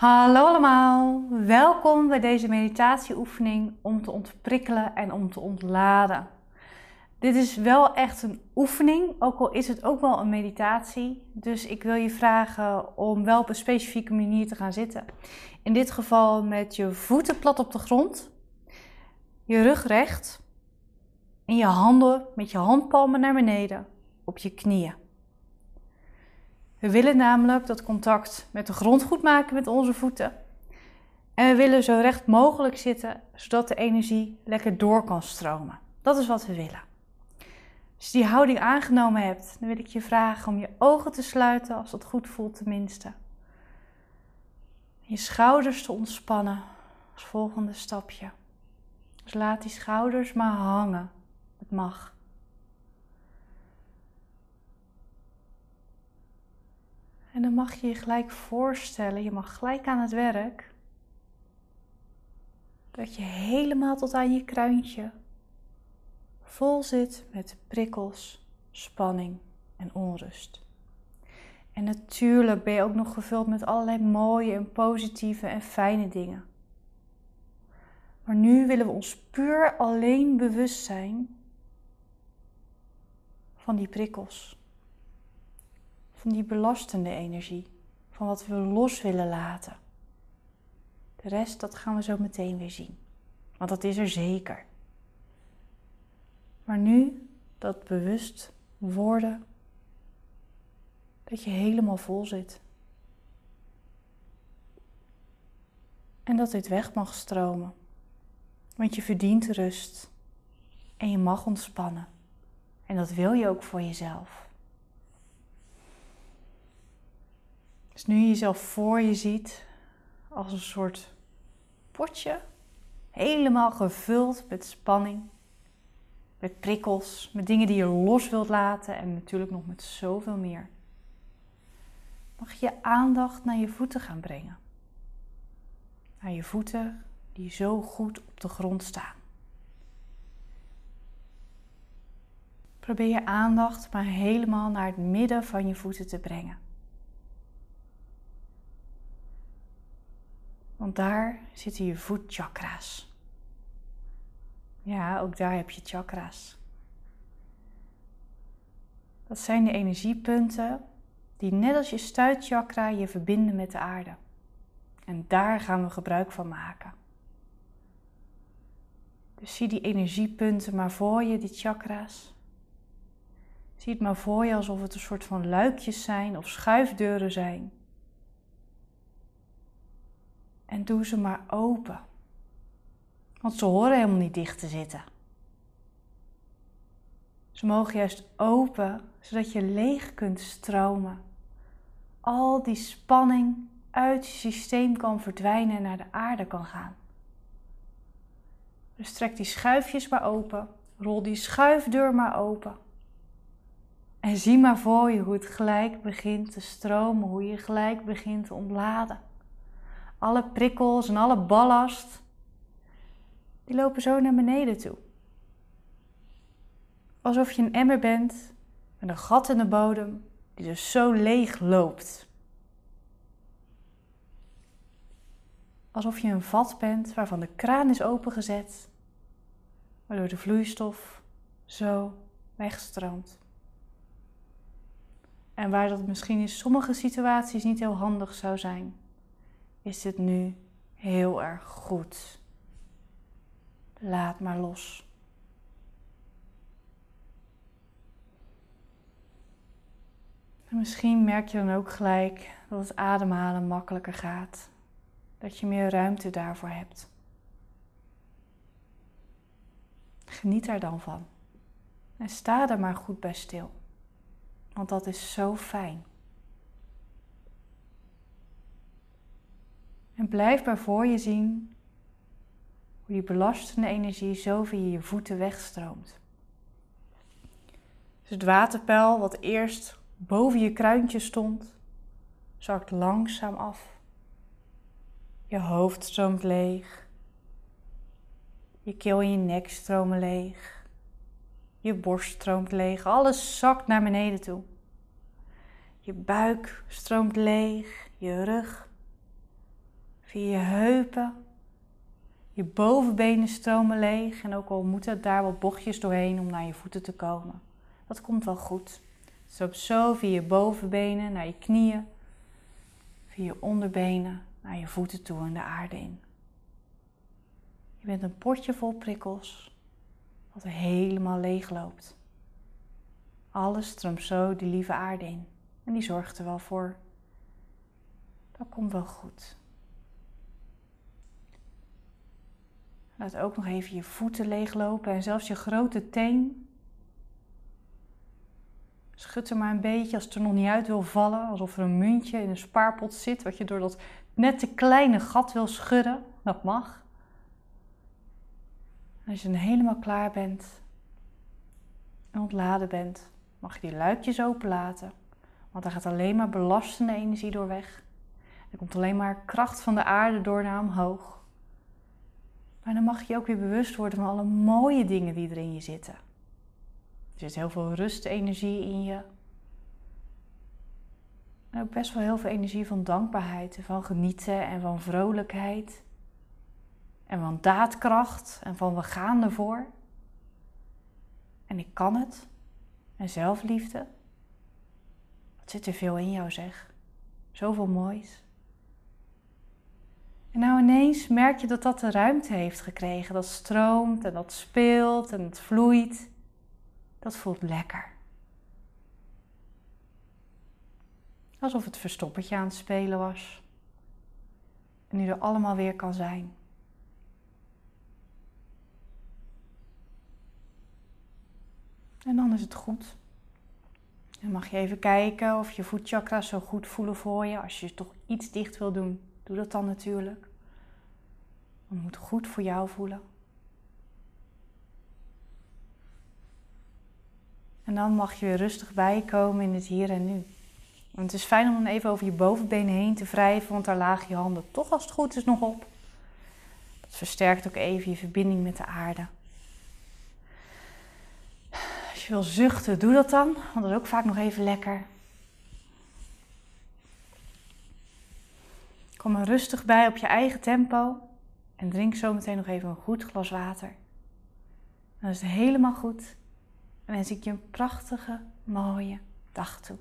Hallo allemaal, welkom bij deze meditatieoefening om te ontprikkelen en om te ontladen. Dit is wel echt een oefening, ook al is het ook wel een meditatie. Dus ik wil je vragen om wel op een specifieke manier te gaan zitten. In dit geval met je voeten plat op de grond, je rug recht en je handen met je handpalmen naar beneden op je knieën. We willen namelijk dat contact met de grond goed maken met onze voeten. En we willen zo recht mogelijk zitten, zodat de energie lekker door kan stromen. Dat is wat we willen. Als je die houding aangenomen hebt, dan wil ik je vragen om je ogen te sluiten, als dat goed voelt tenminste. Je schouders te ontspannen als volgende stapje. Dus laat die schouders maar hangen. Het mag. En dan mag je je gelijk voorstellen, je mag gelijk aan het werk, dat je helemaal tot aan je kruintje vol zit met prikkels, spanning en onrust. En natuurlijk ben je ook nog gevuld met allerlei mooie en positieve en fijne dingen. Maar nu willen we ons puur alleen bewust zijn van die prikkels van die belastende energie, van wat we los willen laten. De rest, dat gaan we zo meteen weer zien, want dat is er zeker. Maar nu dat bewust worden, dat je helemaal vol zit. En dat dit weg mag stromen, want je verdient rust en je mag ontspannen. En dat wil je ook voor jezelf. Dus nu je jezelf voor je ziet als een soort potje, helemaal gevuld met spanning, met prikkels, met dingen die je los wilt laten en natuurlijk nog met zoveel meer. Mag je je aandacht naar je voeten gaan brengen. Naar je voeten die zo goed op de grond staan. Probeer je aandacht maar helemaal naar het midden van je voeten te brengen. Want daar zitten je voetchakra's. Ja, ook daar heb je chakra's. Dat zijn de energiepunten die net als je stuitchakra je verbinden met de aarde. En daar gaan we gebruik van maken. Dus zie die energiepunten maar voor je, die chakra's. Zie het maar voor je alsof het een soort van luikjes zijn of schuifdeuren zijn en doe ze maar open. Want ze horen helemaal niet dicht te zitten. Ze mogen juist open, zodat je leeg kunt stromen. Al die spanning uit je systeem kan verdwijnen en naar de aarde kan gaan. Dus trek die schuifjes maar open. Rol die schuifdeur maar open. En zie maar voor je hoe het gelijk begint te stromen, hoe je gelijk begint te ontladen alle prikkels en alle ballast, die lopen zo naar beneden toe. Alsof je een emmer bent met een gat in de bodem die dus zo leeg loopt. Alsof je een vat bent waarvan de kraan is opengezet, waardoor de vloeistof zo wegstroomt. En waar dat misschien in sommige situaties niet heel handig zou zijn is het nu heel erg goed. Laat maar los. En misschien merk je dan ook gelijk dat het ademhalen makkelijker gaat. Dat je meer ruimte daarvoor hebt. Geniet er dan van. En sta er maar goed bij stil. Want dat is zo fijn. En blijf maar voor je zien hoe die belastende energie zo via je voeten wegstroomt. Dus het waterpeil wat eerst boven je kruintje stond, zakt langzaam af. Je hoofd stroomt leeg. Je keel en je nek stromen leeg. Je borst stroomt leeg. Alles zakt naar beneden toe. Je buik stroomt leeg. Je rug via je heupen. Je bovenbenen stromen leeg en ook al moeten daar wat bochtjes doorheen om naar je voeten te komen. Dat komt wel goed. Stroop zo via je bovenbenen naar je knieën, via je onderbenen naar je voeten toe en de aarde in. Je bent een potje vol prikkels, wat er helemaal leeg loopt. Alles stroomt zo die lieve aarde in en die zorgt er wel voor. Dat komt wel goed. Laat ook nog even je voeten leeglopen en zelfs je grote teen. Schud er maar een beetje als het er nog niet uit wil vallen. Alsof er een muntje in een spaarpot zit, wat je door dat net te kleine gat wil schudden. Dat mag. Als je dan helemaal klaar bent en ontladen bent, mag je die luikjes openlaten. Want daar gaat alleen maar belastende energie door weg. Er komt alleen maar kracht van de aarde door naar omhoog. Maar dan mag je ook weer bewust worden van alle mooie dingen die er in je zitten. Er zit heel veel rustenergie in je. En ook best wel heel veel energie van dankbaarheid en van genieten en van vrolijkheid. En van daadkracht en van we gaan ervoor. En ik kan het. En zelfliefde. Wat zit er veel in jou zeg. Zoveel moois. En nou ineens merk je dat dat de ruimte heeft gekregen. Dat stroomt en dat speelt en het vloeit. Dat voelt lekker. Alsof het verstoppertje aan het spelen was. En nu er allemaal weer kan zijn. En dan is het goed. Dan mag je even kijken of je voetchakra zo goed voelen voor je. Als je toch iets dicht wil doen, doe dat dan natuurlijk. Het moet goed voor jou voelen. En dan mag je weer rustig bijkomen in het hier en nu. En het is fijn om dan even over je bovenbenen heen te wrijven, want daar lagen je handen toch als het goed is nog op. Dat versterkt ook even je verbinding met de aarde. Als je wil zuchten, doe dat dan, want dat is ook vaak nog even lekker. Kom er rustig bij op je eigen tempo en drink zo meteen nog even een goed glas water. Dan is het helemaal goed en wens ik je een prachtige, mooie dag toe.